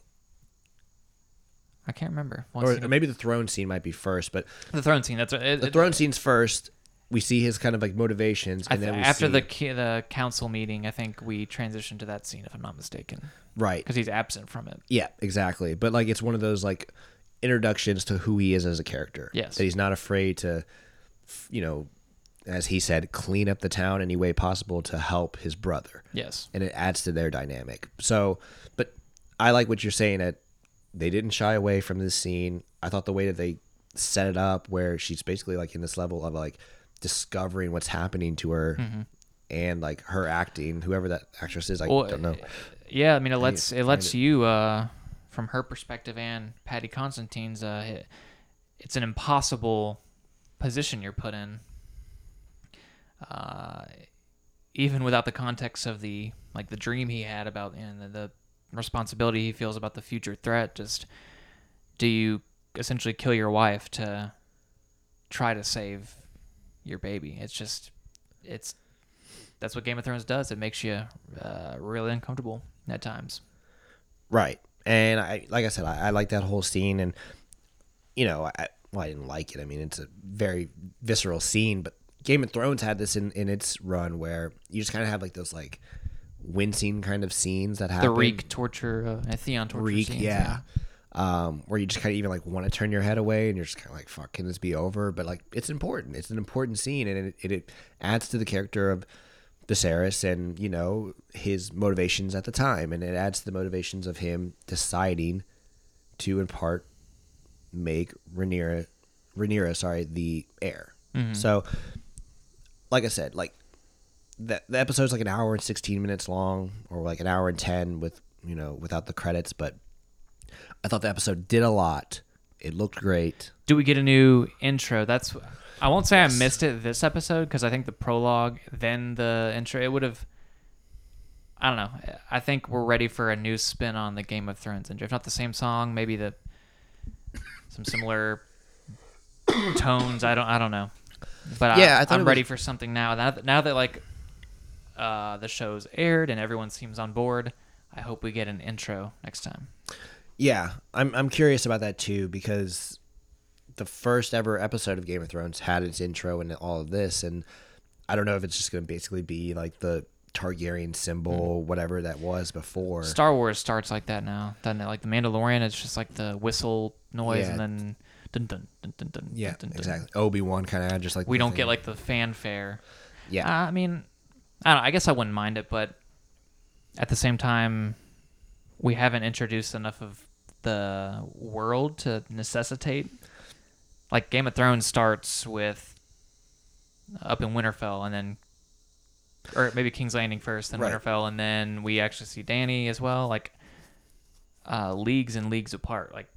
I can't remember Once or, maybe the throne scene might be first. But the throne scene. That's it, the it- throne scene's first. We see his kind of like motivations, and th- then we after see, the the council meeting, I think we transition to that scene, if I'm not mistaken, right. because he's absent from it. Yeah, exactly. But like it's one of those like introductions to who he is as a character. Yes. That he's not afraid to you know as he said, clean up the town any way possible to help his brother. Yes. And it adds to their dynamic. So, but I like what you're saying that they didn't shy away from this scene. I thought the way that they set it up, where she's basically like in this level of like discovering what's happening to her Mhm. and like her acting, whoever that actress is, I Well, don't know. Yeah, I mean, it lets it lets you, uh, from her perspective and Paddy Considine's, uh, it, it's an impossible position you're put in. Uh, even without the context of the like the dream he had about and the, the responsibility he feels about the future threat, just do you essentially kill your wife to try to save your baby? It's just it's that's what Game of Thrones does. It makes you uh, really uncomfortable at times. Right. And I, like I said, I, I like that whole scene, and you know, I, well, I didn't like it. I mean, it's a very visceral scene, but Game of Thrones had this in, in its run where you just kind of have like those like wincing kind of scenes that happen. The Reek torture, uh, Theon torture Reek, scenes, yeah. Um, where you just kind of even like want to turn your head away, and you're just kind of like, "Fuck, can this be over?" But like, it's important. It's an important scene, and it, it, it adds to the character of Viserys and you know his motivations at the time, and it adds to the motivations of him deciding to in part make Rhaenyra, Rhaenyra, sorry, the heir. Mhm. So, like I said, like the the episode's like an hour and sixteen minutes long, or like an hour and ten with you know without the credits. But I thought the episode did a lot. It looked great. Do we get a new intro? That's I won't say I missed it this episode because I think the prologue, then the intro, it would have. I don't know. I think we're ready for a new spin on the Game of Thrones intro. If not the same song, maybe the some similar [coughs] tones. I don't. I don't know. But Yeah, I I, I'm it was- ready for something now. Now that, now that like uh, the show's aired and everyone seems on board, I hope we get an intro next time. Yeah, I'm I'm curious about that too because the first ever episode of Game of Thrones had its intro and all of this, and I don't know if it's just going to basically be like the Targaryen symbol, whatever that was before. Star Wars starts like that now. Then like the Mandalorian, it's just like the whistle noise Yeah. and then dun dun dun dun dun. Yeah, dun, dun. exactly. Obi Wan kind of just like we don't thing. get like the fanfare. Yeah. Uh, I mean, I don't. know, I guess I wouldn't mind it, but at the same time, we haven't introduced enough of the world to necessitate. Like Game of Thrones starts with up in Winterfell, and then, or maybe King's Landing first, then Right. Winterfell, and then we actually see Dany as well. Like uh, leagues and leagues apart. Like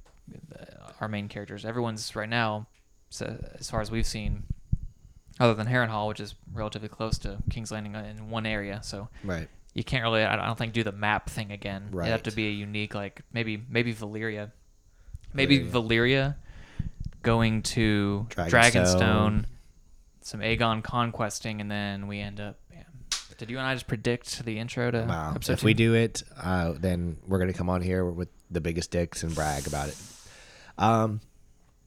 uh, our main characters, everyone's right now, so as far as we've seen, other than Harrenhal, which is relatively close to King's Landing in one area. So Right. you can't really, I don't think, do the map thing again. It'd have to be a unique, like maybe maybe Valyria, maybe Valyria going to Dragonstone. Dragonstone, some Aegon conquesting, and then we end up. Yeah. Did you and I just predict the intro to Wow. episode If two? we do it, uh, then we're gonna come on here with the biggest dicks and brag about it. Um,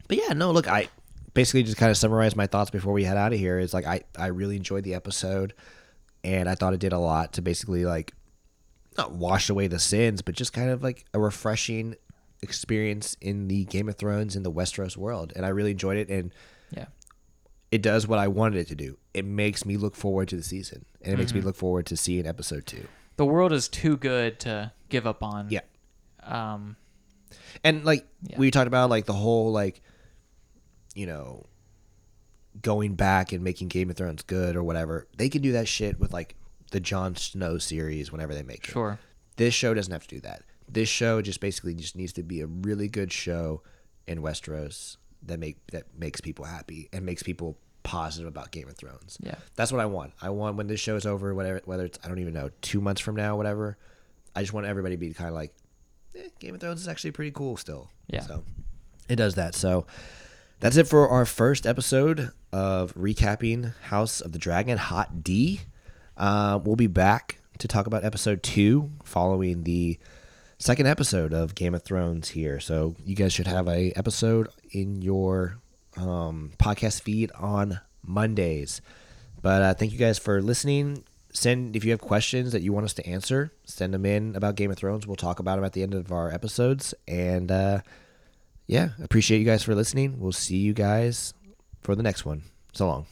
but yeah, no, look, I basically just kind of summarize my thoughts before we head out of here. Is like I I really enjoyed the episode, and I thought it did a lot to basically like not wash away the sins, but just kind of like a refreshing experience in the Game of Thrones in the Westeros world, and I really enjoyed it. And Yeah. it does what I wanted it to do. It makes me look forward to the season, and it makes me Mhm. look forward to seeing episode two. the world is too good to give up on. Yeah. Um, and like Yeah. we talked about like the whole like you know going back and making game of thrones good or whatever they can do that shit with like the Jon snow series whenever they make it Sure. this show doesn't have to do that this show just basically just needs to be a really good show in westeros that make that makes people happy and makes people positive about game of thrones Yeah. that's what i want i want when this show is over whatever whether it's i don't even know two months from now whatever i just want everybody to be kind of like eh, Game of Thrones is actually pretty cool still. Yeah. So it does that. So that's it for our first episode of recapping House of the Dragon Hot D. Uh, we'll be back to talk about episode two following the second episode of Game of Thrones here. So you guys should have a episode in your um, podcast feed on Mondays. But uh, thank you guys for listening. Send if you have questions that you want us to answer, send them in about Game of Thrones. We'll talk about them at the end of our episodes. And uh, yeah, appreciate you guys for listening. We'll see you guys for the next one. So long.